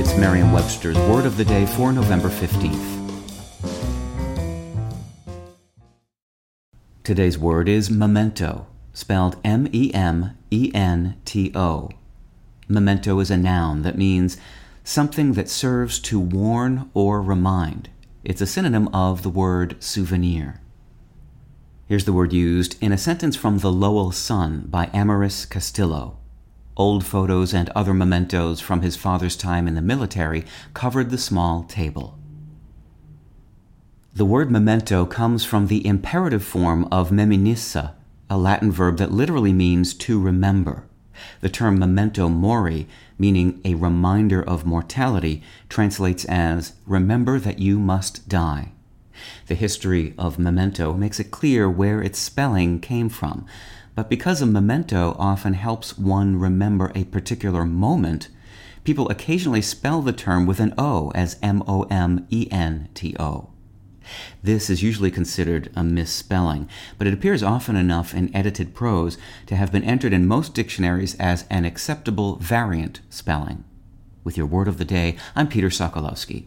It's Merriam Webster's Word of the Day for November 15th. Today's word is memento, spelled M E M E N T O. Memento is a noun that means something that serves to warn or remind. It's a synonym of the word souvenir. Here's the word used in a sentence from The Lowell Sun by Amaris Castillo. Old photos and other mementos from his father's time in the military covered the small table. The word memento comes from the imperative form of meminisse, a Latin verb that literally means to remember. The term memento mori, meaning a reminder of mortality, translates as remember that you must die. The history of memento makes it clear where its spelling came from. But because a memento often helps one remember a particular moment, people occasionally spell the term with an O as M O M E N T O. This is usually considered a misspelling, but it appears often enough in edited prose to have been entered in most dictionaries as an acceptable variant spelling. With your word of the day, I'm Peter Sokolowski.